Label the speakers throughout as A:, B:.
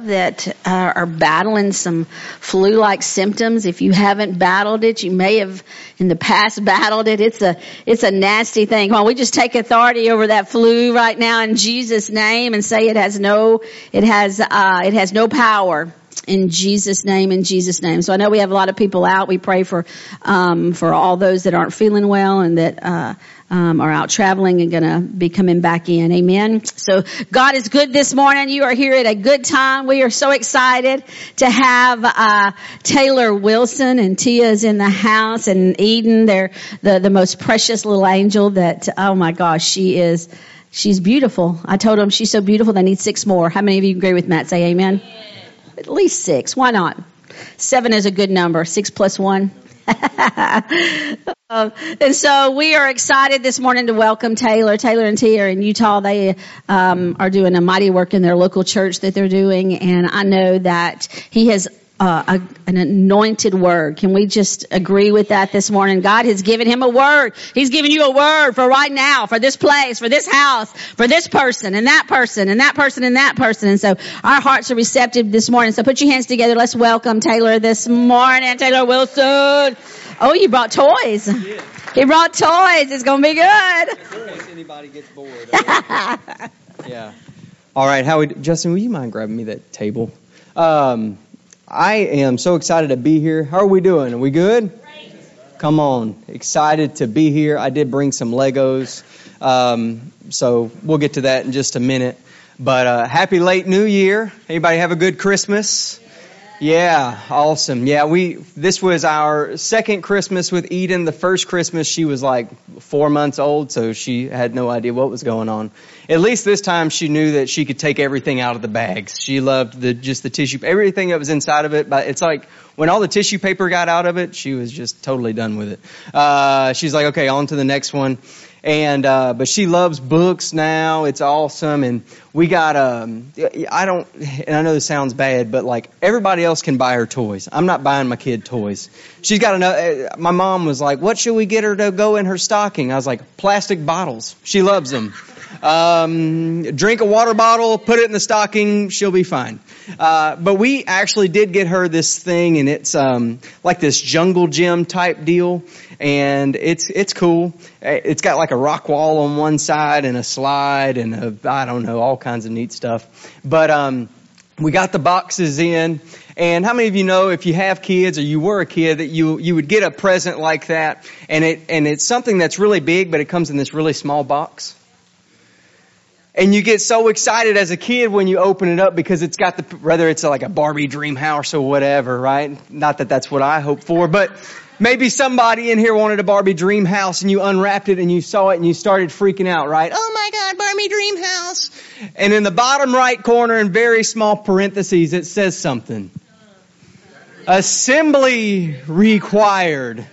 A: that uh, are battling some flu-like symptoms. If you haven't battled it, you may have in the past battled it. It's a it's a nasty thing. Well, we just take authority over that flu right now in Jesus' name and say it has no it has uh, it has no power in Jesus' name, in Jesus' name. So I know we have a lot of people out. We pray for um, for all those that aren't feeling well and that uh, um, are out traveling and going to be coming back in. Amen. So God is good this morning. You are here at a good time. We are so excited to have uh, Taylor Wilson and Tia is in the house and Eden. They're the the most precious little angel that. Oh my gosh, she is. She's beautiful. I told them she's so beautiful. They need six more. How many of you agree with Matt? Say amen. amen. At least six. Why not? Seven is a good number. Six plus one. um, and so we are excited this morning to welcome Taylor. Taylor and Tia are in Utah. They um, are doing a mighty work in their local church that they're doing, and I know that he has uh, a, an anointed word. Can we just agree with that this morning? God has given him a word. He's given you a word for right now, for this place, for this house, for this person and that person and that person and that person. And so our hearts are receptive this morning. So put your hands together. Let's welcome Taylor this morning. Taylor Wilson. Oh, you brought toys. He brought toys. It's going to be good.
B: In case anybody gets bored. yeah. All right, Howie, Justin, will you mind grabbing me that table? Um, I am so excited to be here. How are we doing? Are we good? Great. Come on. Excited to be here. I did bring some Legos. Um, so we'll get to that in just a minute. But uh, happy late New Year. Anybody have a good Christmas? Yeah, awesome. Yeah, we this was our second Christmas with Eden. The first Christmas she was like 4 months old, so she had no idea what was going on. At least this time she knew that she could take everything out of the bags. She loved the just the tissue everything that was inside of it, but it's like when all the tissue paper got out of it, she was just totally done with it. Uh she's like, "Okay, on to the next one." And uh, but she loves books now. It's awesome, and we got um. I don't, and I know this sounds bad, but like everybody else can buy her toys. I'm not buying my kid toys. She's got another. Uh, my mom was like, "What should we get her to go in her stocking?" I was like, "Plastic bottles. She loves them." Um, drink a water bottle, put it in the stocking, she'll be fine. Uh, but we actually did get her this thing, and it's um, like this jungle gym type deal, and it's it's cool. It's got like a rock wall on one side and a slide and a I don't know all kinds of neat stuff. But um, we got the boxes in. And how many of you know if you have kids or you were a kid that you you would get a present like that and it and it's something that's really big but it comes in this really small box? And you get so excited as a kid when you open it up because it's got the whether it's like a Barbie dream house or whatever, right? Not that that's what I hope for, but maybe somebody in here wanted a Barbie dream house and you unwrapped it and you saw it and you started freaking out, right? Oh my god, Barbie dream house. And in the bottom right corner in very small parentheses it says something. Assembly required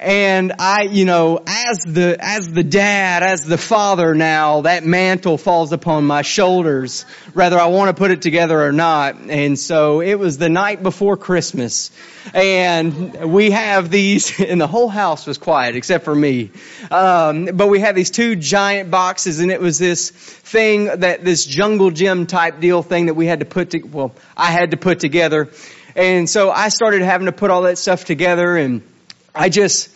B: and I, you know, as the, as the dad, as the father now, that mantle falls upon my shoulders, whether I want to put it together or not. And so it was the night before Christmas. And we have these, and the whole house was quiet except for me. Um, but we had these two giant boxes and it was this thing that, this jungle gym type deal thing that we had to put to, well, I had to put together. And so I started having to put all that stuff together and I just,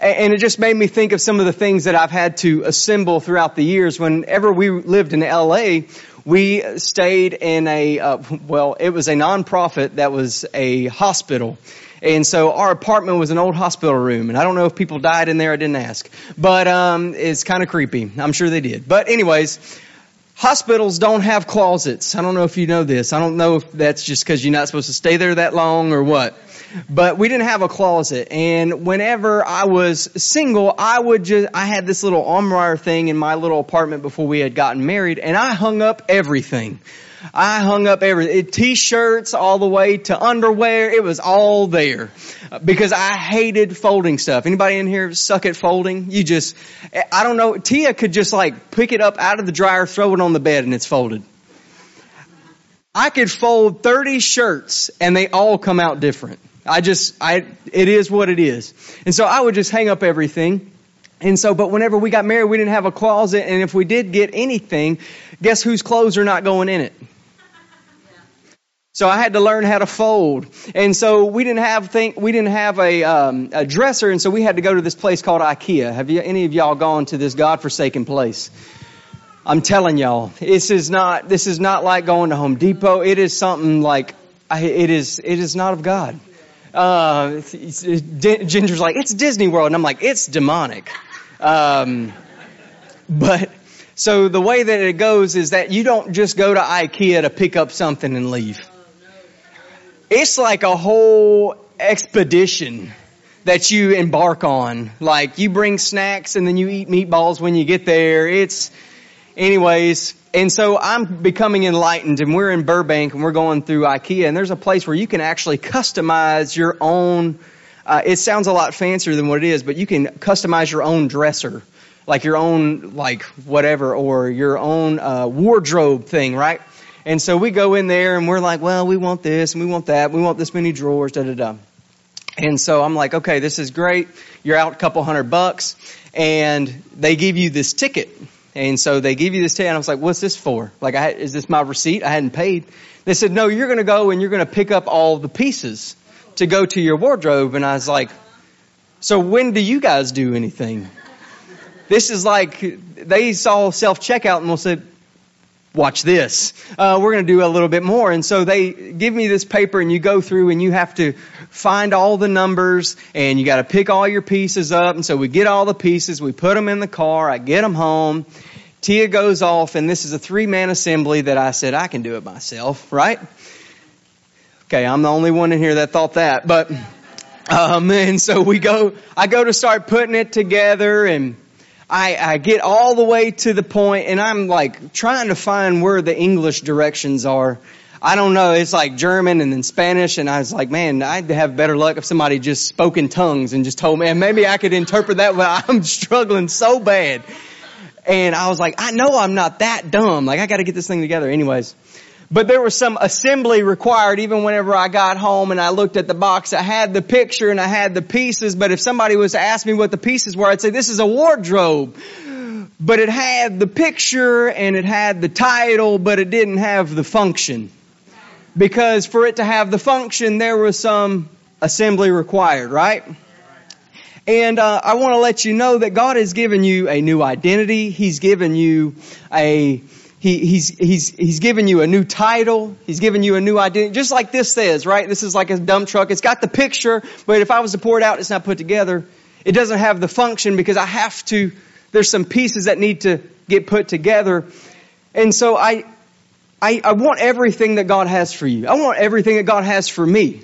B: and it just made me think of some of the things that I've had to assemble throughout the years. Whenever we lived in LA, we stayed in a, uh, well, it was a nonprofit that was a hospital. And so our apartment was an old hospital room, and I don't know if people died in there. I didn't ask, but um, it's kind of creepy. I'm sure they did. But anyways, hospitals don't have closets. I don't know if you know this. I don't know if that's just because you're not supposed to stay there that long or what but we didn't have a closet. And whenever I was single, I would just, I had this little armoire thing in my little apartment before we had gotten married and I hung up everything. I hung up everything, t-shirts all the way to underwear. It was all there because I hated folding stuff. Anybody in here suck at folding? You just, I don't know. Tia could just like pick it up out of the dryer, throw it on the bed and it's folded. I could fold 30 shirts and they all come out different. I just, I, it is what it is. And so I would just hang up everything. And so, but whenever we got married, we didn't have a closet. And if we did get anything, guess whose clothes are not going in it? So I had to learn how to fold. And so we didn't have think we didn't have a, um, a dresser, and so we had to go to this place called IKEA. Have you any of y'all gone to this godforsaken place? I'm telling y'all, this is not this is not like going to Home Depot. It is something like it is it is not of God. Uh, Ginger's like it's Disney World, and I'm like it's demonic. Um, but so the way that it goes is that you don't just go to IKEA to pick up something and leave. It's like a whole expedition that you embark on. Like you bring snacks and then you eat meatballs when you get there. It's, anyways, and so I'm becoming enlightened and we're in Burbank and we're going through IKEA and there's a place where you can actually customize your own, uh, it sounds a lot fancier than what it is, but you can customize your own dresser. Like your own, like whatever, or your own uh, wardrobe thing, right? And so we go in there and we're like, well, we want this and we want that. We want this many drawers, da da da. And so I'm like, okay, this is great. You're out a couple hundred bucks and they give you this ticket. And so they give you this ticket and I was like, what's this for? Like, I, is this my receipt? I hadn't paid. They said, no, you're going to go and you're going to pick up all the pieces to go to your wardrobe. And I was like, so when do you guys do anything? This is like, they saw self checkout and said, watch this. Uh, we're going to do a little bit more. And so they give me this paper and you go through and you have to find all the numbers and you got to pick all your pieces up. And so we get all the pieces, we put them in the car, I get them home. Tia goes off and this is a three man assembly that I said I can do it myself, right? Okay, I'm the only one in here that thought that, but, um, and so we go, I go to start putting it together and I, I get all the way to the point and I'm like trying to find where the English directions are. I don't know. It's like German and then Spanish. And I was like, man, I'd have better luck if somebody just spoke in tongues and just told me, and maybe I could interpret that, but I'm struggling so bad. And I was like, I know I'm not that dumb. Like I got to get this thing together anyways. But there was some assembly required even whenever I got home and I looked at the box. I had the picture and I had the pieces, but if somebody was to ask me what the pieces were, I'd say, this is a wardrobe. But it had the picture and it had the title, but it didn't have the function. Because for it to have the function, there was some assembly required, right? And uh, I want to let you know that God has given you a new identity. He's given you a he, he's, he's, he's given you a new title. He's given you a new identity. Just like this says, right? This is like a dump truck. It's got the picture, but if I was to pour it out, it's not put together. It doesn't have the function because I have to, there's some pieces that need to get put together. And so I, I, I want everything that God has for you. I want everything that God has for me.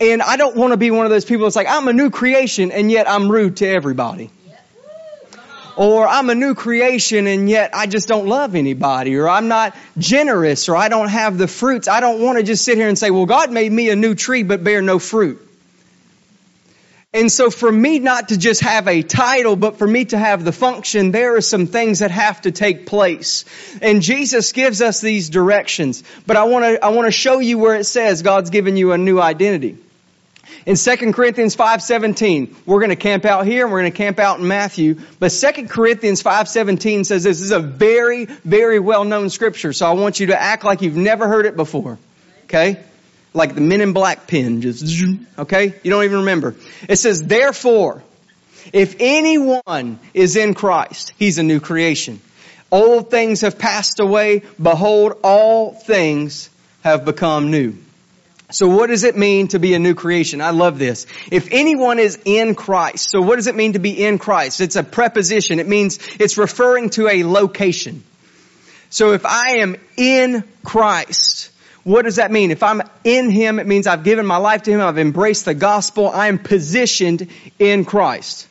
B: And I don't want to be one of those people that's like, I'm a new creation and yet I'm rude to everybody. Or I'm a new creation and yet I just don't love anybody. Or I'm not generous or I don't have the fruits. I don't want to just sit here and say, well, God made me a new tree but bear no fruit. And so for me not to just have a title, but for me to have the function, there are some things that have to take place. And Jesus gives us these directions. But I want to, I want to show you where it says God's given you a new identity. In 2 Corinthians 5.17, we're going to camp out here and we're going to camp out in Matthew. But 2 Corinthians 5.17 says this is a very, very well-known scripture. So I want you to act like you've never heard it before. Okay? Like the men in black pen. Just, okay? You don't even remember. It says, therefore, if anyone is in Christ, he's a new creation. Old things have passed away. Behold, all things have become new. So what does it mean to be a new creation? I love this. If anyone is in Christ, so what does it mean to be in Christ? It's a preposition. It means it's referring to a location. So if I am in Christ, what does that mean? If I'm in Him, it means I've given my life to Him, I've embraced the gospel, I am positioned in Christ.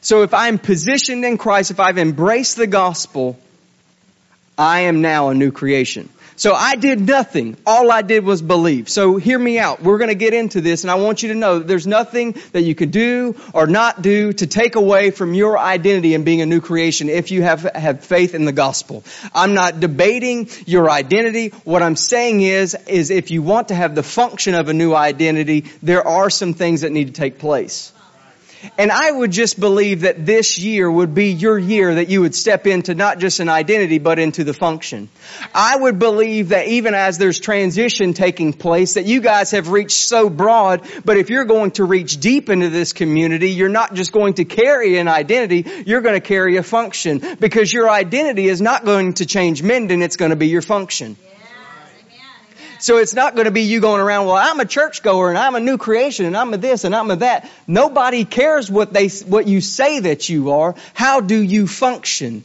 B: So if I'm positioned in Christ, if I've embraced the gospel, I am now a new creation. So I did nothing. All I did was believe. So hear me out. We're going to get into this and I want you to know that there's nothing that you can do or not do to take away from your identity and being a new creation if you have, have faith in the gospel. I'm not debating your identity. What I'm saying is, is if you want to have the function of a new identity, there are some things that need to take place. And I would just believe that this year would be your year that you would step into not just an identity, but into the function. I would believe that even as there's transition taking place, that you guys have reached so broad, but if you're going to reach deep into this community, you're not just going to carry an identity, you're going to carry a function. Because your identity is not going to change Minden, it's going to be your function. So it's not going to be you going around, well, I'm a churchgoer and I'm a new creation and I'm a this and I'm a that. Nobody cares what they, what you say that you are. How do you function?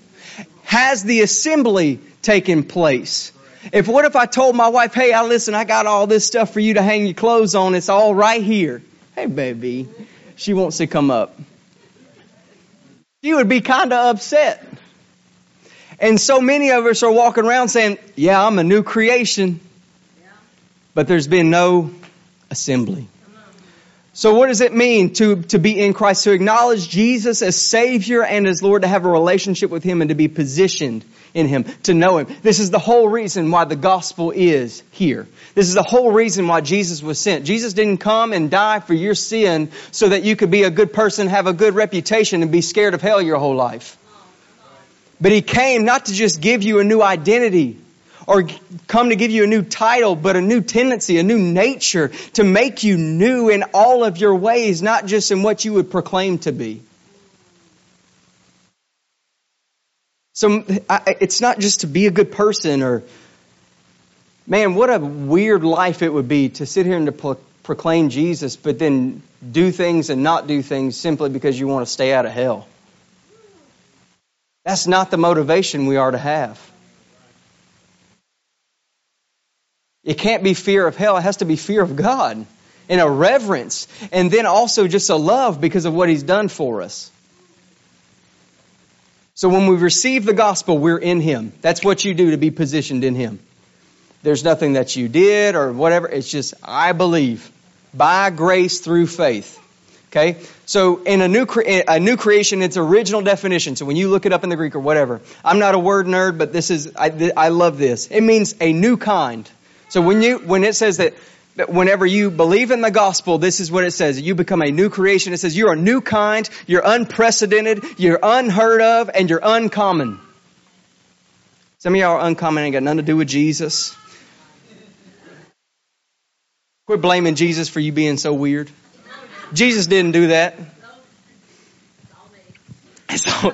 B: Has the assembly taken place? If what if I told my wife, hey, I listen, I got all this stuff for you to hang your clothes on. It's all right here. Hey, baby. She wants to come up. She would be kind of upset. And so many of us are walking around saying, yeah, I'm a new creation but there's been no assembly. So what does it mean to, to be in Christ? To acknowledge Jesus as Savior and as Lord, to have a relationship with Him and to be positioned in Him, to know Him. This is the whole reason why the gospel is here. This is the whole reason why Jesus was sent. Jesus didn't come and die for your sin so that you could be a good person, have a good reputation, and be scared of hell your whole life. But He came not to just give you a new identity, or come to give you a new title, but a new tendency, a new nature to make you new in all of your ways, not just in what you would proclaim to be. So it's not just to be a good person or, man, what a weird life it would be to sit here and to pro- proclaim Jesus, but then do things and not do things simply because you want to stay out of hell. That's not the motivation we are to have. It can't be fear of hell. It has to be fear of God and a reverence and then also just a love because of what he's done for us. So when we receive the gospel, we're in him. That's what you do to be positioned in him. There's nothing that you did or whatever. It's just, I believe by grace through faith. Okay? So in a new, cre- a new creation, its original definition. So when you look it up in the Greek or whatever, I'm not a word nerd, but this is, I, I love this. It means a new kind. So when you, when it says that, that whenever you believe in the gospel, this is what it says. You become a new creation. It says you're a new kind, you're unprecedented, you're unheard of, and you're uncommon. Some of y'all are uncommon and got nothing to do with Jesus. Quit blaming Jesus for you being so weird. Jesus didn't do that. So,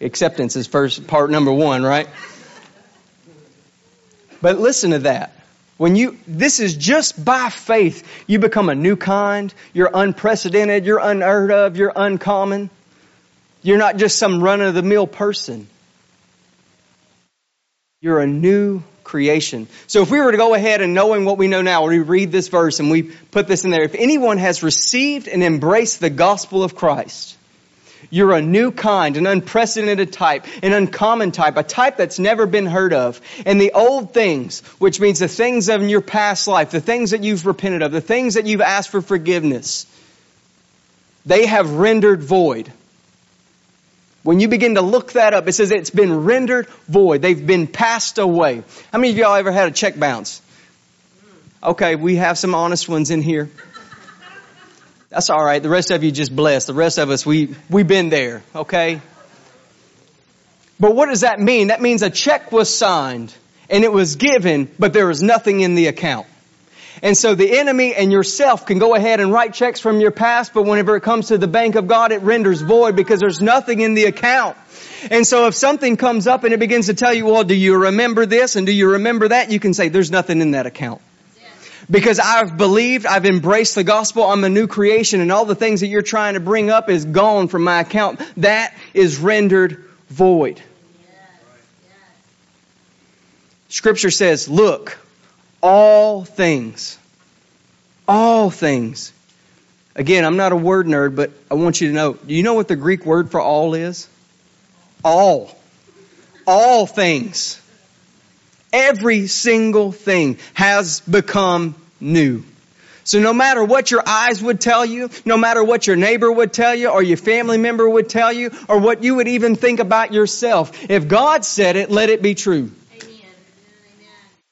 B: acceptance is first part number one, right? But listen to that. When you, this is just by faith, you become a new kind. You're unprecedented. You're unheard of. You're uncommon. You're not just some run of the mill person. You're a new creation. So if we were to go ahead and knowing what we know now, we read this verse and we put this in there. If anyone has received and embraced the gospel of Christ, you're a new kind, an unprecedented type, an uncommon type, a type that's never been heard of. And the old things, which means the things of your past life, the things that you've repented of, the things that you've asked for forgiveness, they have rendered void. When you begin to look that up, it says it's been rendered void. They've been passed away. How many of y'all ever had a check bounce? Okay, we have some honest ones in here. That's all right. The rest of you just blessed. The rest of us, we, we've been there, okay? But what does that mean? That means a check was signed and it was given, but there was nothing in the account. And so the enemy and yourself can go ahead and write checks from your past, but whenever it comes to the bank of God, it renders void because there's nothing in the account. And so if something comes up and it begins to tell you, well, do you remember this and do you remember that? You can say, there's nothing in that account. Because I've believed, I've embraced the gospel, I'm a new creation, and all the things that you're trying to bring up is gone from my account. That is rendered void. Scripture says, look, all things, all things. Again, I'm not a word nerd, but I want you to know, do you know what the Greek word for all is? All. All things. Every single thing has become new. So no matter what your eyes would tell you, no matter what your neighbor would tell you, or your family member would tell you, or what you would even think about yourself, if God said it, let it be true.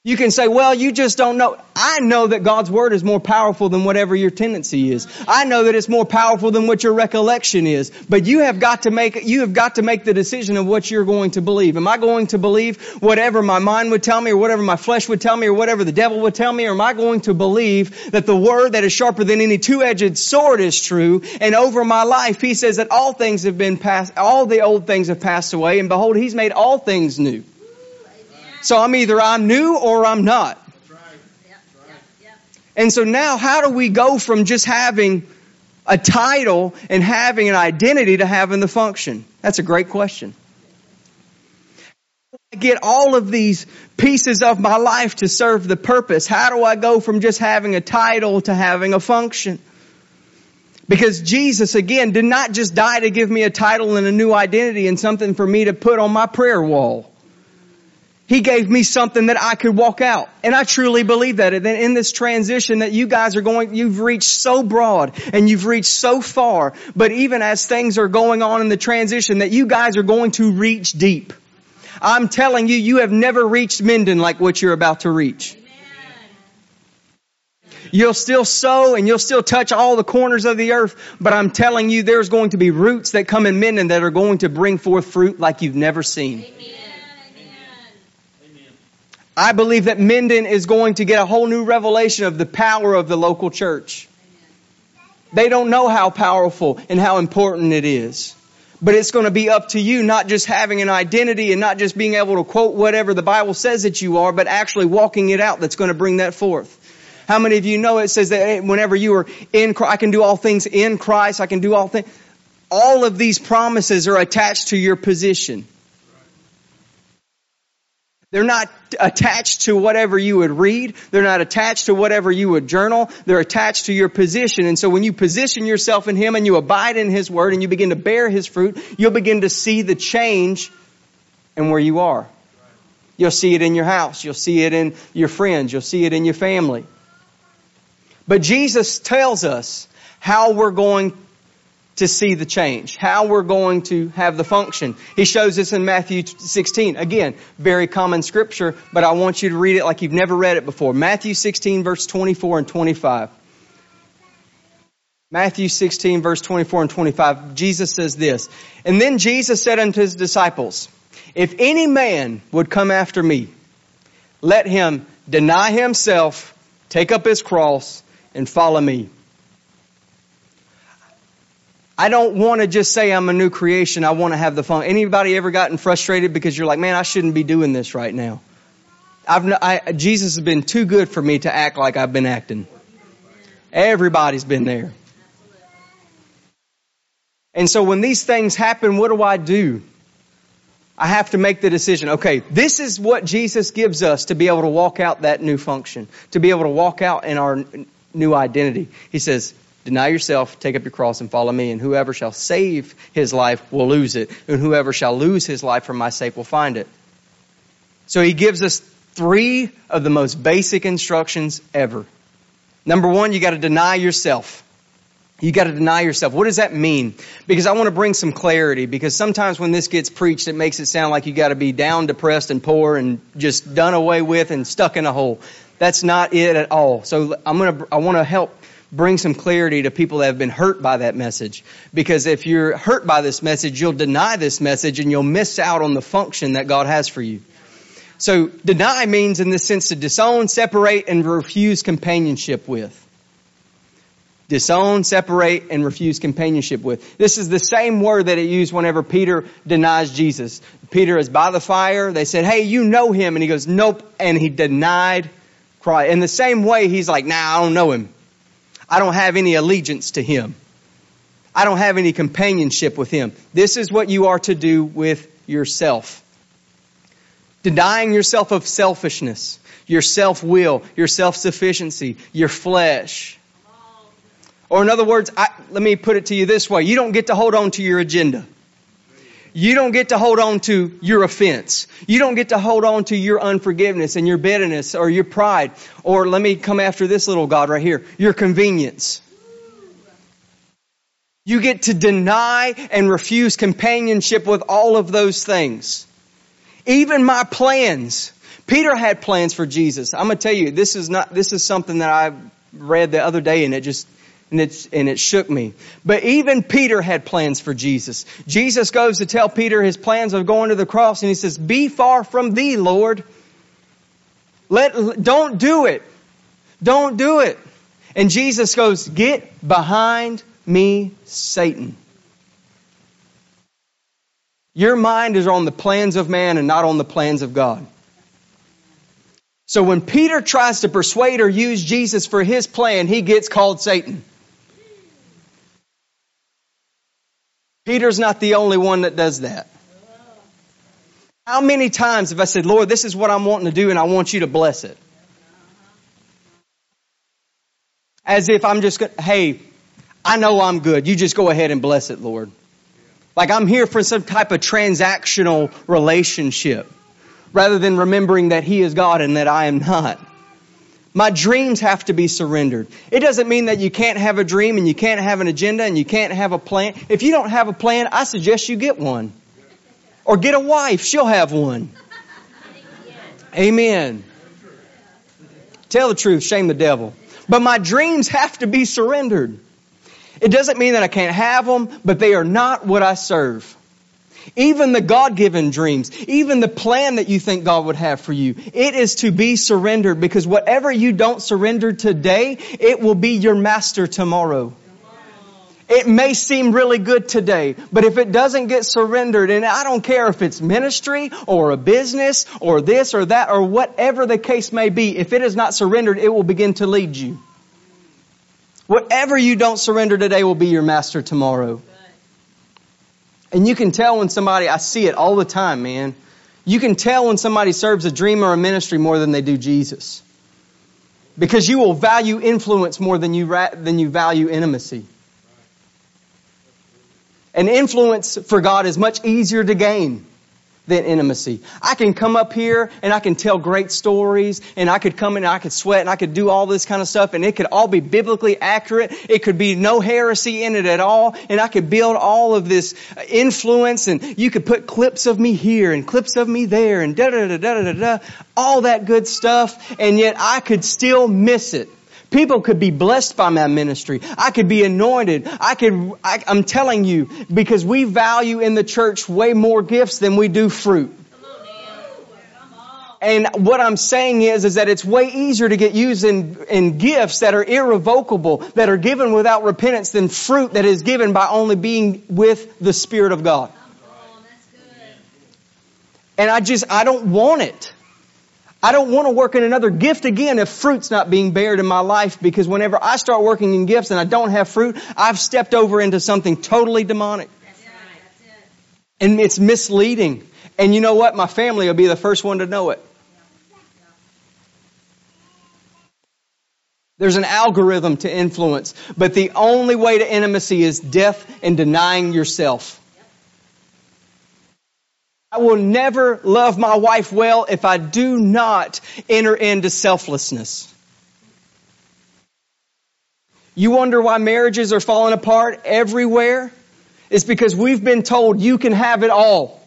B: You can say, well, you just don't know. I know that God's Word is more powerful than whatever your tendency is. I know that it's more powerful than what your recollection is. But you have got to make, you have got to make the decision of what you're going to believe. Am I going to believe whatever my mind would tell me or whatever my flesh would tell me or whatever the devil would tell me? Or am I going to believe that the Word that is sharper than any two-edged sword is true? And over my life, He says that all things have been passed, all the old things have passed away and behold, He's made all things new. So I'm either I'm new or I'm not. And so now how do we go from just having a title and having an identity to having the function? That's a great question. I get all of these pieces of my life to serve the purpose? How do I go from just having a title to having a function? Because Jesus, again, did not just die to give me a title and a new identity and something for me to put on my prayer wall. He gave me something that I could walk out. And I truly believe that. And then in this transition that you guys are going, you've reached so broad and you've reached so far. But even as things are going on in the transition that you guys are going to reach deep. I'm telling you, you have never reached Minden like what you're about to reach. You'll still sow and you'll still touch all the corners of the earth, but I'm telling you there's going to be roots that come in Minden that are going to bring forth fruit like you've never seen. Amen. I believe that Minden is going to get a whole new revelation of the power of the local church. They don't know how powerful and how important it is. But it's going to be up to you not just having an identity and not just being able to quote whatever the Bible says that you are, but actually walking it out that's going to bring that forth. How many of you know it says that whenever you are in Christ, I can do all things in Christ, I can do all things. All of these promises are attached to your position. They're not attached to whatever you would read. They're not attached to whatever you would journal. They're attached to your position. And so when you position yourself in Him and you abide in His Word and you begin to bear His fruit, you'll begin to see the change in where you are. You'll see it in your house. You'll see it in your friends. You'll see it in your family. But Jesus tells us how we're going to see the change, how we're going to have the function. He shows us in Matthew 16. Again, very common scripture, but I want you to read it like you've never read it before. Matthew 16 verse 24 and 25. Matthew 16 verse 24 and 25, Jesus says this, And then Jesus said unto his disciples, If any man would come after me, let him deny himself, take up his cross, and follow me. I don't want to just say I'm a new creation. I want to have the fun. Anybody ever gotten frustrated because you're like, man, I shouldn't be doing this right now? I've, I, Jesus has been too good for me to act like I've been acting. Everybody's been there. And so when these things happen, what do I do? I have to make the decision. Okay, this is what Jesus gives us to be able to walk out that new function, to be able to walk out in our new identity. He says, Deny yourself, take up your cross, and follow me. And whoever shall save his life will lose it. And whoever shall lose his life for my sake will find it. So he gives us three of the most basic instructions ever. Number one, you got to deny yourself. You got to deny yourself. What does that mean? Because I want to bring some clarity because sometimes when this gets preached, it makes it sound like you got to be down, depressed, and poor and just done away with and stuck in a hole. That's not it at all. So I'm going to, I want to help bring some clarity to people that have been hurt by that message. Because if you're hurt by this message, you'll deny this message and you'll miss out on the function that God has for you. So deny means in this sense to disown, separate, and refuse companionship with. Disown, separate, and refuse companionship with. This is the same word that it used whenever Peter denies Jesus. Peter is by the fire. They said, hey, you know him. And he goes, nope. And he denied Christ. In the same way, he's like, nah, I don't know him. I don't have any allegiance to him. I don't have any companionship with him. This is what you are to do with yourself. Denying yourself of selfishness, your self-will, your self-sufficiency, your flesh. Or in other words, I, let me put it to you this way. You don't get to hold on to your agenda. You don't get to hold on to your offense. You don't get to hold on to your unforgiveness and your bitterness or your pride. Or let me come after this little God right here. Your convenience. You get to deny and refuse companionship with all of those things. Even my plans. Peter had plans for Jesus. I'm going to tell you, this is not, this is something that I read the other day and it just, and it's, and it shook me. But even Peter had plans for Jesus. Jesus goes to tell Peter his plans of going to the cross and he says, be far from thee, Lord. Let, don't do it. Don't do it. And Jesus goes, get behind me, Satan. Your mind is on the plans of man and not on the plans of God. So when Peter tries to persuade or use Jesus for his plan, he gets called Satan. Peter's not the only one that does that. How many times have I said, Lord, this is what I'm wanting to do and I want you to bless it? As if I'm just going hey, I know I'm good. You just go ahead and bless it, Lord. Like I'm here for some type of transactional relationship rather than remembering that He is God and that I am not. My dreams have to be surrendered. It doesn't mean that you can't have a dream and you can't have an agenda and you can't have a plan. If you don't have a plan, I suggest you get one. Or get a wife, she'll have one. Amen. Tell the truth, shame the devil. But my dreams have to be surrendered. It doesn't mean that I can't have them, but they are not what I serve. Even the God-given dreams, even the plan that you think God would have for you, it is to be surrendered because whatever you don't surrender today, it will be your master tomorrow. It may seem really good today, but if it doesn't get surrendered, and I don't care if it's ministry or a business or this or that or whatever the case may be, if it is not surrendered, it will begin to lead you. Whatever you don't surrender today will be your master tomorrow. And you can tell when somebody, I see it all the time, man. You can tell when somebody serves a dream or a ministry more than they do Jesus. Because you will value influence more than you, than you value intimacy. And influence for God is much easier to gain than intimacy. I can come up here and I can tell great stories and I could come in and I could sweat and I could do all this kind of stuff and it could all be biblically accurate. It could be no heresy in it at all and I could build all of this influence and you could put clips of me here and clips of me there and da da da da da da all that good stuff and yet I could still miss it People could be blessed by my ministry. I could be anointed. I could, I, I'm telling you, because we value in the church way more gifts than we do fruit. And what I'm saying is, is that it's way easier to get used in, in gifts that are irrevocable, that are given without repentance than fruit that is given by only being with the Spirit of God. And I just, I don't want it. I don't want to work in another gift again if fruit's not being bared in my life because whenever I start working in gifts and I don't have fruit, I've stepped over into something totally demonic. And it's misleading. And you know what? My family will be the first one to know it. There's an algorithm to influence, but the only way to intimacy is death and denying yourself. I will never love my wife well if I do not enter into selflessness. You wonder why marriages are falling apart everywhere? It's because we've been told you can have it all.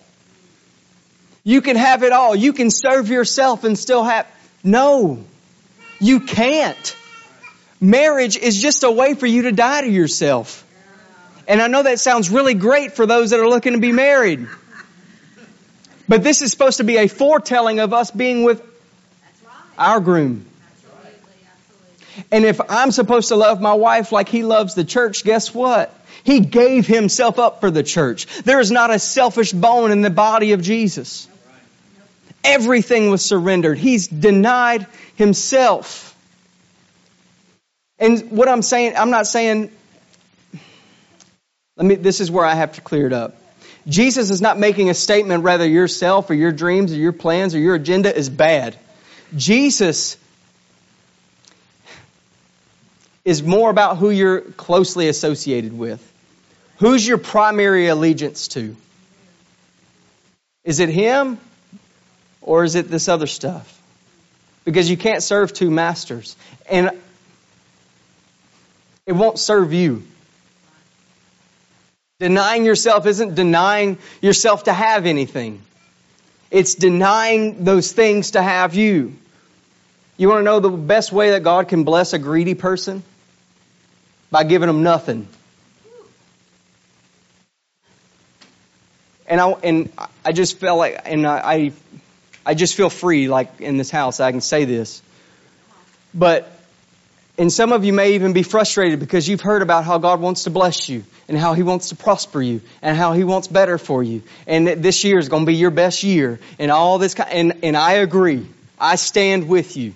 B: You can have it all. You can serve yourself and still have, no, you can't. Marriage is just a way for you to die to yourself. And I know that sounds really great for those that are looking to be married. But this is supposed to be a foretelling of us being with our groom. And if I'm supposed to love my wife like he loves the church, guess what? He gave himself up for the church. There is not a selfish bone in the body of Jesus. Everything was surrendered. He's denied himself. And what I'm saying, I'm not saying, let me, this is where I have to clear it up. Jesus is not making a statement whether yourself or your dreams or your plans or your agenda is bad. Jesus is more about who you're closely associated with. Who's your primary allegiance to? Is it Him or is it this other stuff? Because you can't serve two masters. And it won't serve you. Denying yourself isn't denying yourself to have anything. It's denying those things to have you. You want to know the best way that God can bless a greedy person? By giving them nothing. And I and I just felt like, and I I just feel free, like in this house, I can say this. But and some of you may even be frustrated because you've heard about how God wants to bless you and how He wants to prosper you and how He wants better for you. And that this year is going to be your best year and all this kind, and, and I agree. I stand with you.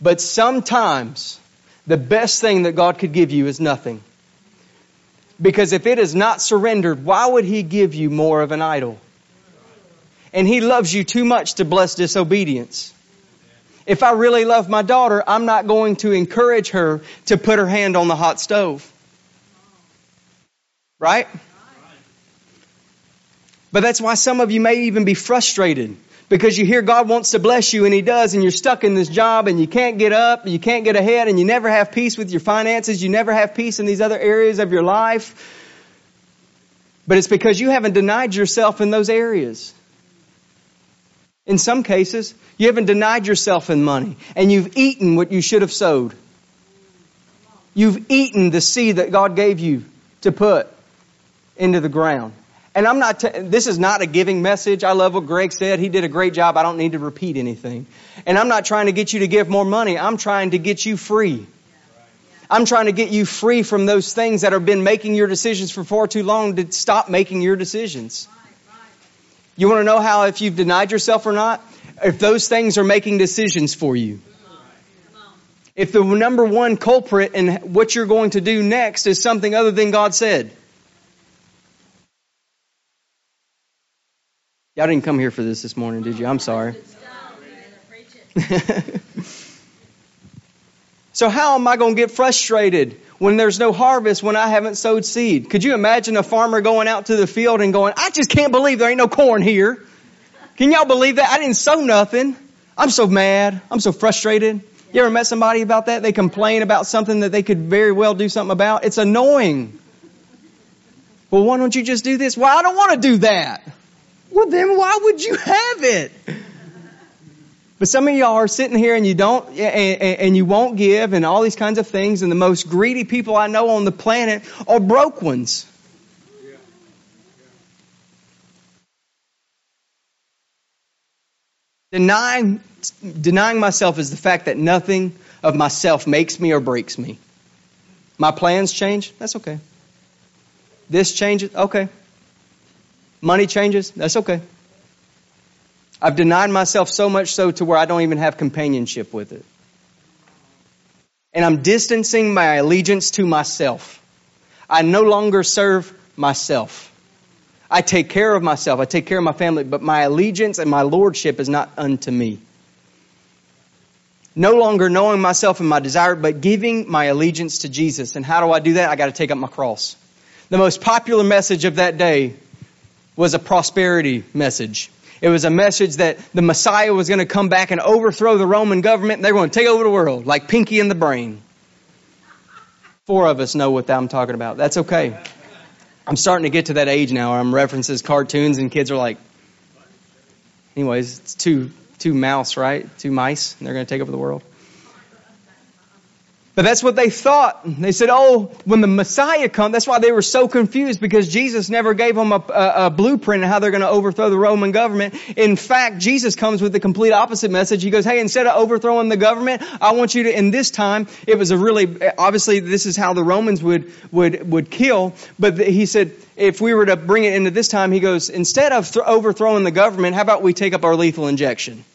B: But sometimes the best thing that God could give you is nothing. Because if it is not surrendered, why would He give you more of an idol? And He loves you too much to bless disobedience. If I really love my daughter, I'm not going to encourage her to put her hand on the hot stove. Right? But that's why some of you may even be frustrated because you hear God wants to bless you and He does and you're stuck in this job and you can't get up, you can't get ahead and you never have peace with your finances, you never have peace in these other areas of your life. But it's because you haven't denied yourself in those areas. In some cases, you haven't denied yourself in money and you've eaten what you should have sowed. You've eaten the seed that God gave you to put into the ground. And I'm not, t- this is not a giving message. I love what Greg said. He did a great job. I don't need to repeat anything. And I'm not trying to get you to give more money. I'm trying to get you free. I'm trying to get you free from those things that have been making your decisions for far too long to stop making your decisions. You want to know how if you've denied yourself or not? If those things are making decisions for you. If the number one culprit in what you're going to do next is something other than God said. Y'all didn't come here for this this morning, did you? I'm sorry. So how am I going to get frustrated when there's no harvest when I haven't sowed seed. Could you imagine a farmer going out to the field and going, I just can't believe there ain't no corn here. Can y'all believe that? I didn't sow nothing. I'm so mad. I'm so frustrated. You ever met somebody about that? They complain about something that they could very well do something about. It's annoying. Well, why don't you just do this? Well, I don't want to do that. Well, then why would you have it? But some of y'all are sitting here and you don't, and, and, you won't give and all these kinds of things. And the most greedy people I know on the planet are broke ones. Denying, denying myself is the fact that nothing of myself makes me or breaks me. My plans change, that's okay. This changes, okay. Money changes, that's okay. I've denied myself so much so to where I don't even have companionship with it. And I'm distancing my allegiance to myself. I no longer serve myself. I take care of myself. I take care of my family, but my allegiance and my lordship is not unto me. No longer knowing myself and my desire, but giving my allegiance to Jesus. And how do I do that? I got to take up my cross. The most popular message of that day was a prosperity message. It was a message that the Messiah was going to come back and overthrow the Roman government and they were going to take over the world like Pinky and the Brain. Four of us know what I'm talking about. That's okay. I'm starting to get to that age now where I'm references cartoons and kids are like, anyways, it's two, two mouse, right? Two mice and they're going to take over the world. But that's what they thought. They said, oh, when the Messiah comes, that's why they were so confused because Jesus never gave them a, a, a blueprint of how they're going to overthrow the Roman government. In fact, Jesus comes with the complete opposite message. He goes, hey, instead of overthrowing the government, I want you to, in this time, it was a really, obviously this is how the Romans would, would, would kill. But he said, if we were to bring it into this time, he goes, instead of th- overthrowing the government, how about we take up our lethal injection?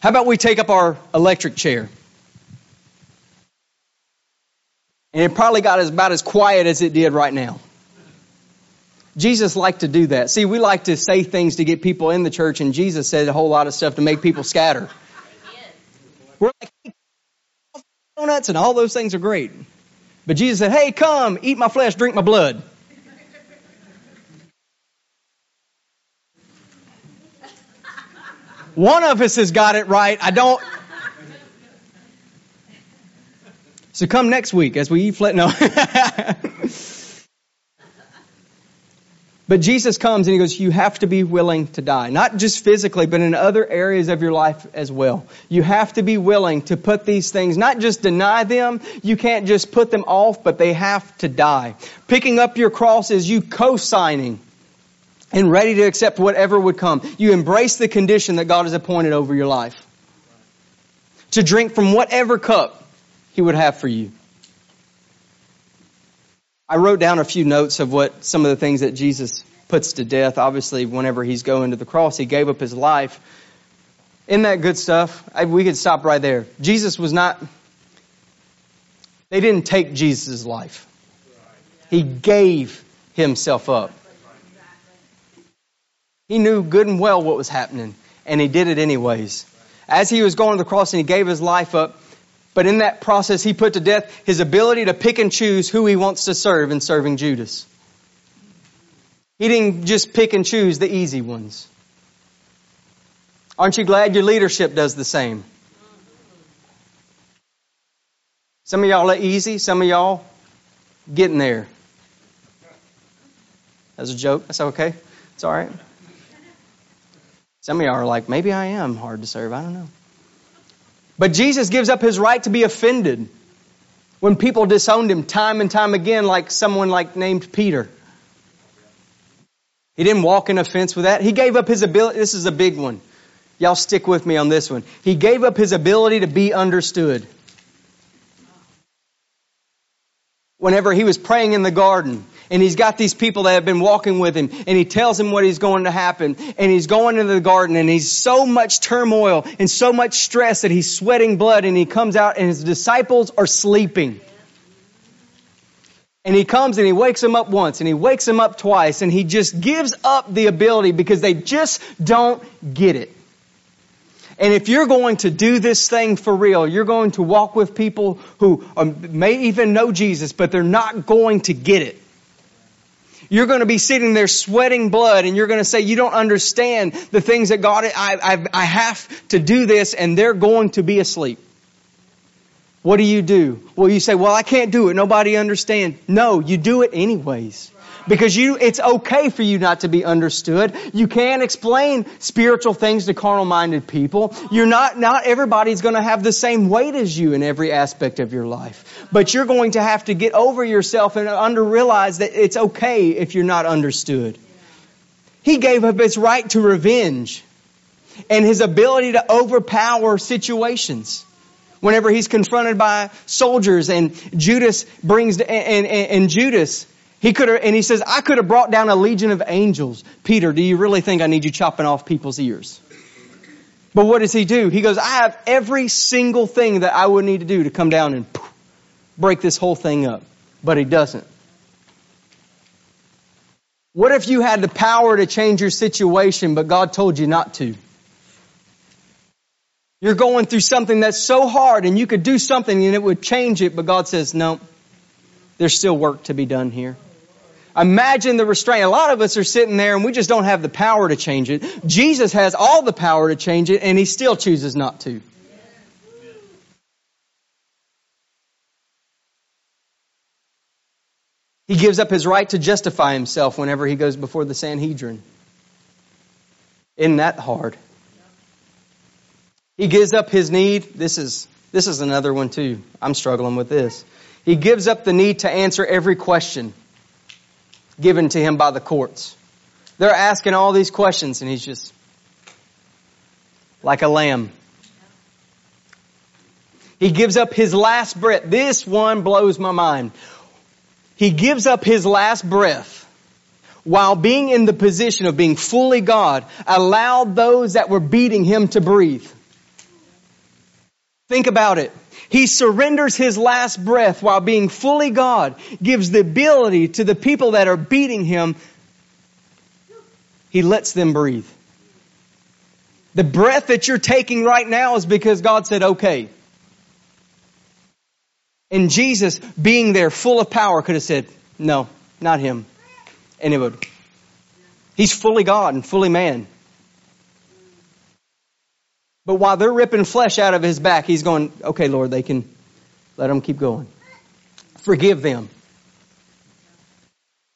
B: How about we take up our electric chair? And it probably got as, about as quiet as it did right now. Jesus liked to do that. See, we like to say things to get people in the church, and Jesus said a whole lot of stuff to make people scatter. We're like, donuts and all those things are great. But Jesus said, hey, come, eat my flesh, drink my blood. One of us has got it right. I don't. So come next week as we eat flat. No. But Jesus comes and he goes, You have to be willing to die. Not just physically, but in other areas of your life as well. You have to be willing to put these things, not just deny them, you can't just put them off, but they have to die. Picking up your cross is you co signing and ready to accept whatever would come. You embrace the condition that God has appointed over your life. To drink from whatever cup He would have for you. I wrote down a few notes of what some of the things that Jesus puts to death. Obviously, whenever he's going to the cross, he gave up his life. Isn't that good stuff? I, we could stop right there. Jesus was not, they didn't take Jesus' life. He gave himself up. He knew good and well what was happening, and he did it anyways. As he was going to the cross and he gave his life up, but in that process, he put to death his ability to pick and choose who he wants to serve in serving Judas. He didn't just pick and choose the easy ones. Aren't you glad your leadership does the same? Some of y'all are easy, some of y'all getting there. That's a joke. That's okay. It's all right. Some of y'all are like, maybe I am hard to serve. I don't know. But Jesus gives up his right to be offended when people disowned him time and time again, like someone like named Peter. He didn't walk in offense with that. He gave up his ability. This is a big one. Y'all stick with me on this one. He gave up his ability to be understood. Whenever he was praying in the garden, and he's got these people that have been walking with him and he tells him what is going to happen and he's going into the garden and he's so much turmoil and so much stress that he's sweating blood and he comes out and his disciples are sleeping. And he comes and he wakes them up once and he wakes them up twice and he just gives up the ability because they just don't get it. And if you're going to do this thing for real, you're going to walk with people who um, may even know Jesus, but they're not going to get it. You're going to be sitting there sweating blood and you're going to say, you don't understand the things that God, I, I, I have to do this and they're going to be asleep. What do you do? Well, you say, well, I can't do it. Nobody understands. No, you do it anyways because you, it's okay for you not to be understood. You can't explain spiritual things to carnal minded people. You're not, not everybody's going to have the same weight as you in every aspect of your life. But you're going to have to get over yourself and under realize that it's okay if you're not understood. He gave up his right to revenge and his ability to overpower situations whenever he's confronted by soldiers and Judas brings and, and, and Judas he could have, and he says, I could have brought down a legion of angels. Peter, do you really think I need you chopping off people's ears? But what does he do? He goes, I have every single thing that I would need to do to come down and break this whole thing up. But he doesn't. What if you had the power to change your situation, but God told you not to? You're going through something that's so hard and you could do something and it would change it, but God says, no, there's still work to be done here. Imagine the restraint. A lot of us are sitting there and we just don't have the power to change it. Jesus has all the power to change it and he still chooses not to. He gives up his right to justify himself whenever he goes before the Sanhedrin. Isn't that hard? He gives up his need. This is, this is another one too. I'm struggling with this. He gives up the need to answer every question given to him by the courts. They're asking all these questions and he's just like a lamb. He gives up his last breath. This one blows my mind. He gives up his last breath while being in the position of being fully God, allowed those that were beating him to breathe. Think about it. He surrenders his last breath while being fully God, gives the ability to the people that are beating him. He lets them breathe. The breath that you're taking right now is because God said, okay. And Jesus, being there full of power, could have said, no, not him. And it would. He's fully God and fully man. But while they're ripping flesh out of his back, he's going, okay, Lord, they can let them keep going. Forgive them.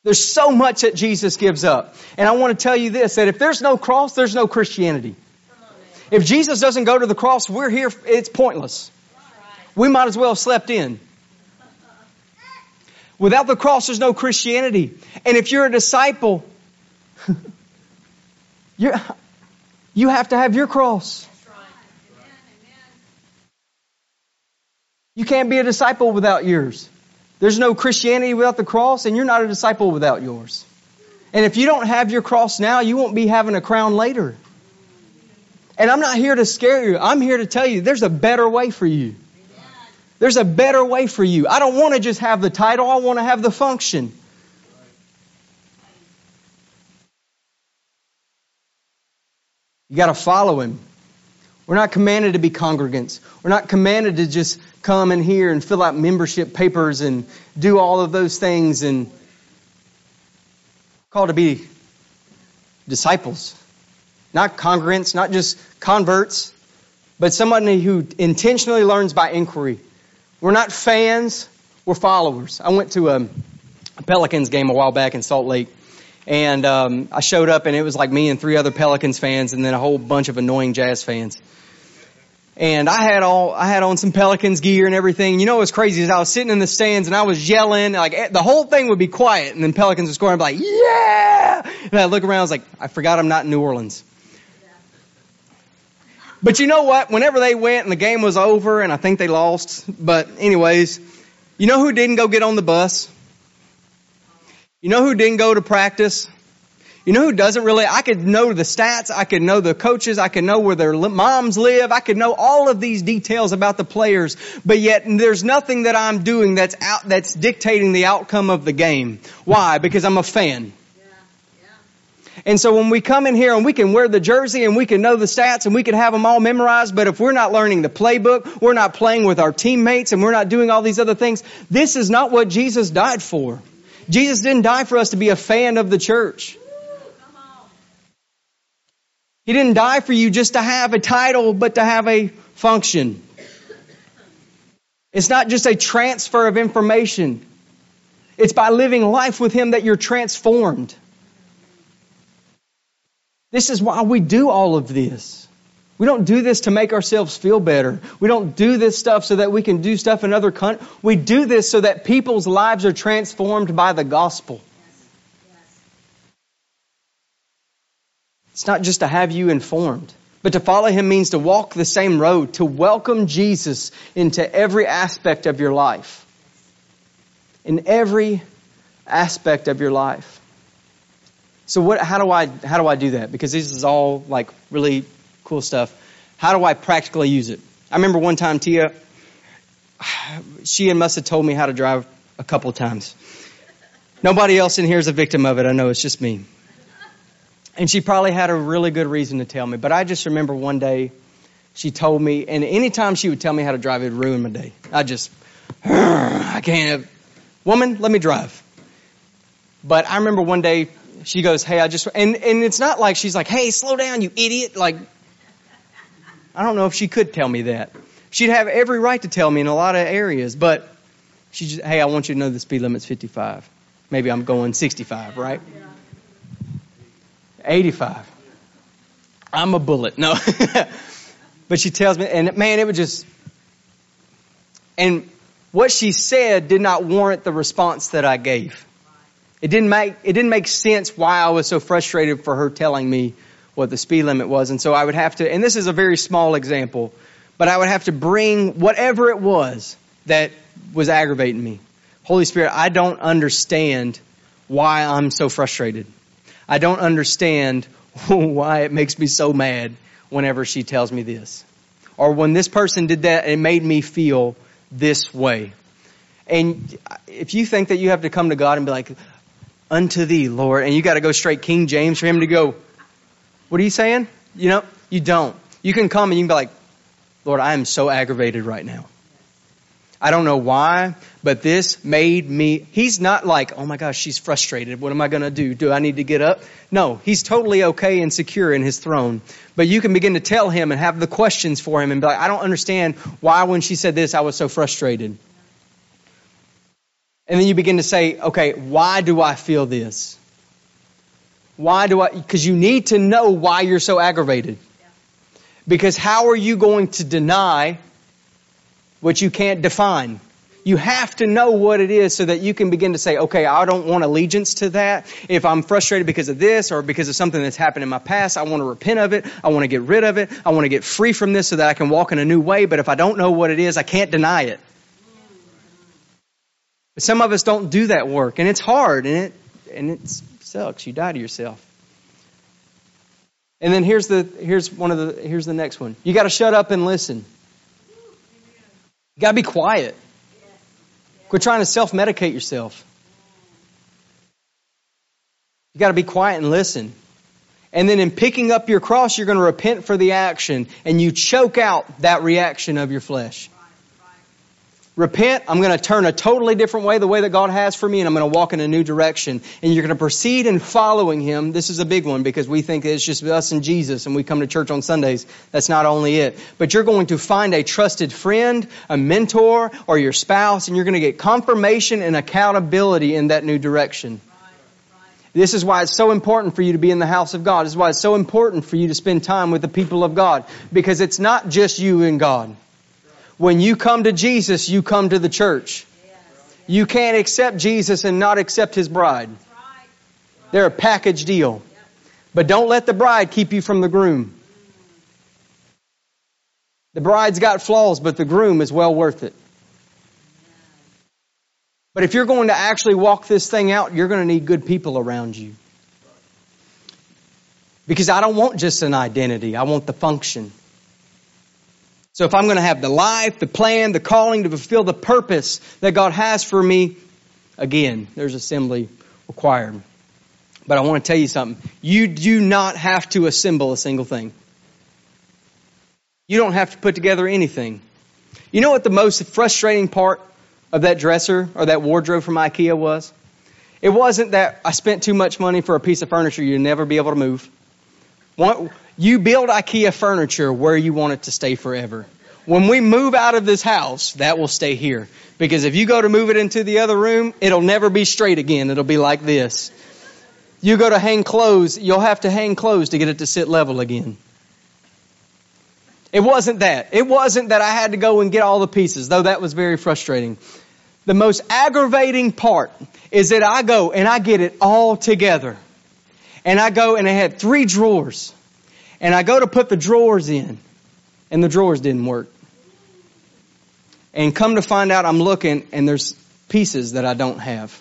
B: There's so much that Jesus gives up. And I want to tell you this, that if there's no cross, there's no Christianity. If Jesus doesn't go to the cross, we're here, it's pointless. We might as well have slept in. Without the cross, there's no Christianity. And if you're a disciple, you you have to have your cross. You can't be a disciple without yours. There's no Christianity without the cross, and you're not a disciple without yours. And if you don't have your cross now, you won't be having a crown later. And I'm not here to scare you. I'm here to tell you there's a better way for you. There's a better way for you. I don't want to just have the title, I want to have the function. You got to follow him. We're not commanded to be congregants. We're not commanded to just come in here and fill out membership papers and do all of those things and called to be disciples. Not congregants, not just converts, but somebody who intentionally learns by inquiry. We're not fans, we're followers. I went to a, Pelicans game a while back in Salt Lake, and um, I showed up and it was like me and three other Pelicans fans and then a whole bunch of annoying Jazz fans. And I had all, I had on some Pelicans gear and everything. You know what's crazy is I was sitting in the stands and I was yelling, like eh, the whole thing would be quiet and then Pelicans were scoring, I'd be like, yeah! And I look around, I was like, I forgot I'm not in New Orleans. But you know what? Whenever they went and the game was over, and I think they lost, but anyways, you know who didn't go get on the bus? You know who didn't go to practice? You know who doesn't really? I could know the stats. I could know the coaches. I could know where their moms live. I could know all of these details about the players. But yet there's nothing that I'm doing that's out, that's dictating the outcome of the game. Why? Because I'm a fan. And so when we come in here and we can wear the jersey and we can know the stats and we can have them all memorized, but if we're not learning the playbook, we're not playing with our teammates and we're not doing all these other things, this is not what Jesus died for. Jesus didn't die for us to be a fan of the church. He didn't die for you just to have a title, but to have a function. It's not just a transfer of information. It's by living life with Him that you're transformed. This is why we do all of this. We don't do this to make ourselves feel better. We don't do this stuff so that we can do stuff in other countries. We do this so that people's lives are transformed by the gospel. It's not just to have you informed, but to follow him means to walk the same road, to welcome Jesus into every aspect of your life. In every aspect of your life. So what, how do I, how do I do that? Because this is all like really cool stuff. How do I practically use it? I remember one time Tia, she and must have told me how to drive a couple times. Nobody else in here is a victim of it. I know it's just me. And she probably had a really good reason to tell me. But I just remember one day she told me, and anytime she would tell me how to drive, it would ruin my day. I just, I can't. Have woman, let me drive. But I remember one day she goes, Hey, I just, and, and it's not like she's like, Hey, slow down, you idiot. Like, I don't know if she could tell me that. She'd have every right to tell me in a lot of areas, but she just, Hey, I want you to know the speed limit's 55. Maybe I'm going 65, right? 85. I'm a bullet. No. but she tells me, and man, it would just, and what she said did not warrant the response that I gave. It didn't make, it didn't make sense why I was so frustrated for her telling me what the speed limit was. And so I would have to, and this is a very small example, but I would have to bring whatever it was that was aggravating me. Holy Spirit, I don't understand why I'm so frustrated. I don't understand why it makes me so mad whenever she tells me this. Or when this person did that, it made me feel this way. And if you think that you have to come to God and be like, unto thee, Lord. And you got to go straight King James for him to go, what are you saying? You know, you don't. You can come and you can be like, Lord, I am so aggravated right now. I don't know why, but this made me, he's not like, oh my gosh, she's frustrated. What am I going to do? Do I need to get up? No, he's totally okay and secure in his throne. But you can begin to tell him and have the questions for him and be like, I don't understand why when she said this, I was so frustrated. And then you begin to say, okay, why do I feel this? Why do I? Because you need to know why you're so aggravated. Because how are you going to deny what you can't define? You have to know what it is so that you can begin to say, okay, I don't want allegiance to that. If I'm frustrated because of this or because of something that's happened in my past, I want to repent of it. I want to get rid of it. I want to get free from this so that I can walk in a new way. But if I don't know what it is, I can't deny it. But some of us don't do that work and it's hard and it, and it sucks. You die to yourself. And then here's the, here's one of the, here's the next one. You got to shut up and listen. You got to be quiet. Quit trying to self medicate yourself. You got to be quiet and listen. And then in picking up your cross, you're going to repent for the action and you choke out that reaction of your flesh repent. I'm going to turn a totally different way, the way that God has for me, and I'm going to walk in a new direction. And you're going to proceed in following Him. This is a big one because we think it's just us and Jesus and we come to church on Sundays. That's not only it. But you're going to find a trusted friend, a mentor, or your spouse, and you're going to get confirmation and accountability in that new direction. This is why it's so important for you to be in the house of God. This is why it's so important for you to spend time with the people of God. Because it's not just you and God. When you come to Jesus, you come to the church. You can't accept Jesus and not accept His bride. They're a package deal. But don't let the bride keep you from the groom. The bride's got flaws, but the groom is well worth it. But if you're going to actually walk this thing out, you're going to need good people around you. Because I don't want just an identity, I want the function. So if I'm going to have the life, the plan, the calling to fulfill the purpose that God has for me, again, there's assembly required. But I want to tell you something. You do not have to assemble a single thing. You don't have to put together anything. You know what the most frustrating part of that dresser or that wardrobe from IKEA was? It wasn't that I spent too much money for a piece of furniture you'd never be able to move. You build IKEA furniture where you want it to stay forever. When we move out of this house, that will stay here. Because if you go to move it into the other room, it'll never be straight again. It'll be like this. You go to hang clothes, you'll have to hang clothes to get it to sit level again. It wasn't that. It wasn't that I had to go and get all the pieces, though that was very frustrating. The most aggravating part is that I go and I get it all together. And I go and I had three drawers. And I go to put the drawers in, and the drawers didn't work. And come to find out, I'm looking, and there's pieces that I don't have.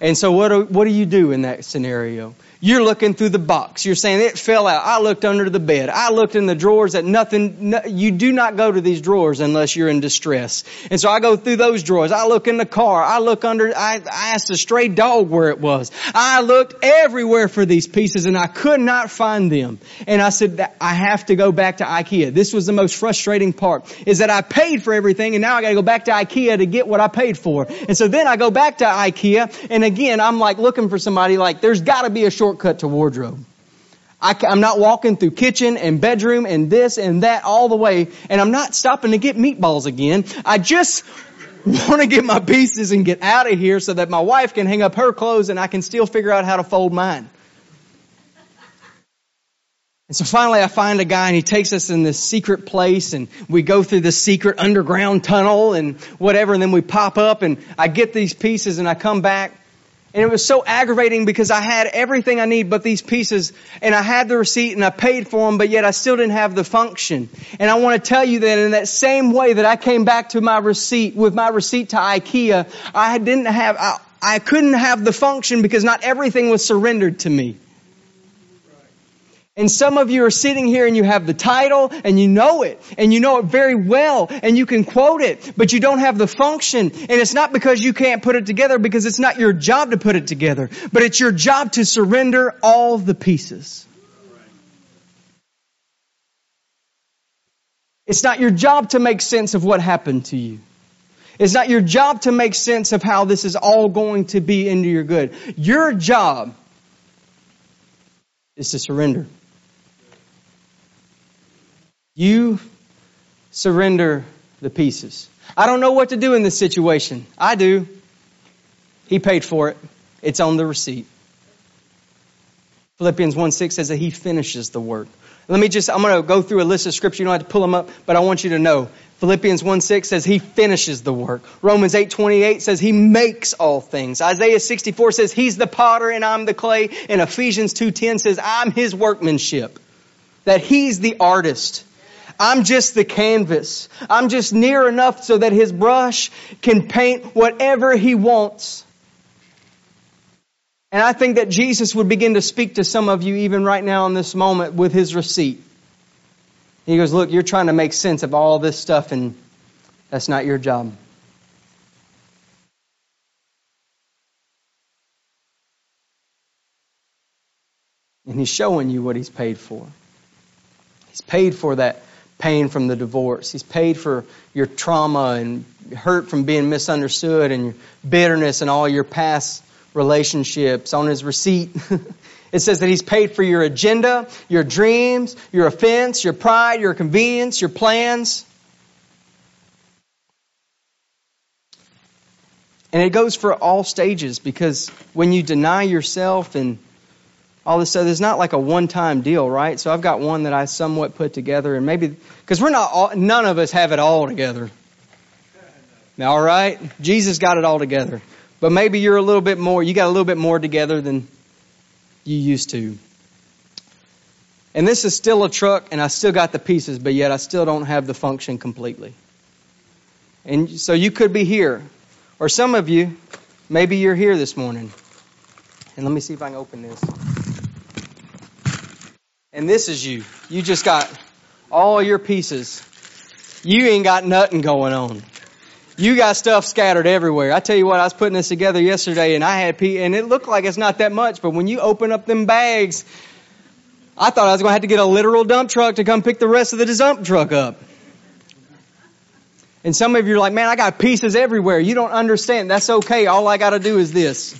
B: And so what do, what do you do in that scenario? You're looking through the box. You're saying it fell out. I looked under the bed. I looked in the drawers that nothing, no, you do not go to these drawers unless you're in distress. And so I go through those drawers. I look in the car. I look under, I, I asked a stray dog where it was. I looked everywhere for these pieces and I could not find them. And I said, I have to go back to IKEA. This was the most frustrating part is that I paid for everything and now I gotta go back to IKEA to get what I paid for. And so then I go back to IKEA and again, I'm like looking for somebody like, there's gotta be a short shortcut to wardrobe. I, am not walking through kitchen and bedroom and this and that all the way, and I'm not stopping to get meatballs again. I just want to get my pieces and get out of here so that my wife can hang up her clothes and I can still figure out how to fold mine. And so finally I find a guy and he takes us in this secret place and we go through this secret underground tunnel and whatever and then we pop up and I get these pieces and I come back and it was so aggravating because I had everything I need but these pieces and I had the receipt and I paid for them, but yet I still didn't have the function. And I want to tell you that in that same way that I came back to my receipt, with my receipt to IKEA, I didn't have, I, I couldn't have the function because not everything was surrendered to me. And some of you are sitting here and you have the title and you know it and you know it very well and you can quote it, but you don't have the function. And it's not because you can't put it together because it's not your job to put it together, but it's your job to surrender all the pieces. It's not your job to make sense of what happened to you. It's not your job to make sense of how this is all going to be into your good. Your job is to surrender. You surrender the pieces. I don't know what to do in this situation. I do. He paid for it. It's on the receipt. Philippians 1 6 says that he finishes the work. Let me just, I'm going to go through a list of scripture. You don't have to pull them up, but I want you to know. Philippians 1 6 says he finishes the work. Romans 8 28 says he makes all things. Isaiah 64 says he's the potter and I'm the clay. And Ephesians 2 10 says I'm his workmanship. That he's the artist. I'm just the canvas. I'm just near enough so that his brush can paint whatever he wants. And I think that Jesus would begin to speak to some of you even right now in this moment with his receipt. He goes, Look, you're trying to make sense of all this stuff, and that's not your job. And he's showing you what he's paid for. He's paid for that pain from the divorce. He's paid for your trauma and hurt from being misunderstood and your bitterness and all your past relationships on his receipt. it says that he's paid for your agenda, your dreams, your offense, your pride, your convenience, your plans. And it goes for all stages because when you deny yourself and all this stuff, it's not like a one-time deal, right? So I've got one that I somewhat put together, and maybe because we're not, all, none of us have it all together. All right, Jesus got it all together. But maybe you're a little bit more, you got a little bit more together than you used to. And this is still a truck, and I still got the pieces, but yet I still don't have the function completely. And so you could be here. Or some of you, maybe you're here this morning. And let me see if I can open this. And this is you. You just got all your pieces. You ain't got nothing going on. You got stuff scattered everywhere. I tell you what, I was putting this together yesterday and I had, and it looked like it's not that much, but when you open up them bags, I thought I was going to have to get a literal dump truck to come pick the rest of the dump truck up. And some of you are like, man, I got pieces everywhere. You don't understand. That's okay. All I got to do is this.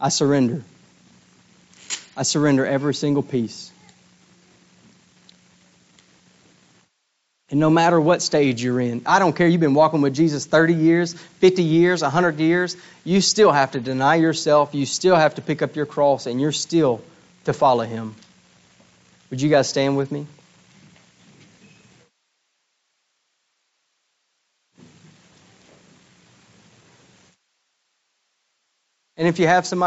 B: I surrender. I surrender every single piece. And no matter what stage you're in, I don't care, you've been walking with Jesus 30 years, 50 years, 100 years, you still have to deny yourself. You still have to pick up your cross, and you're still to follow Him. Would you guys stand with me? And if you have somebody,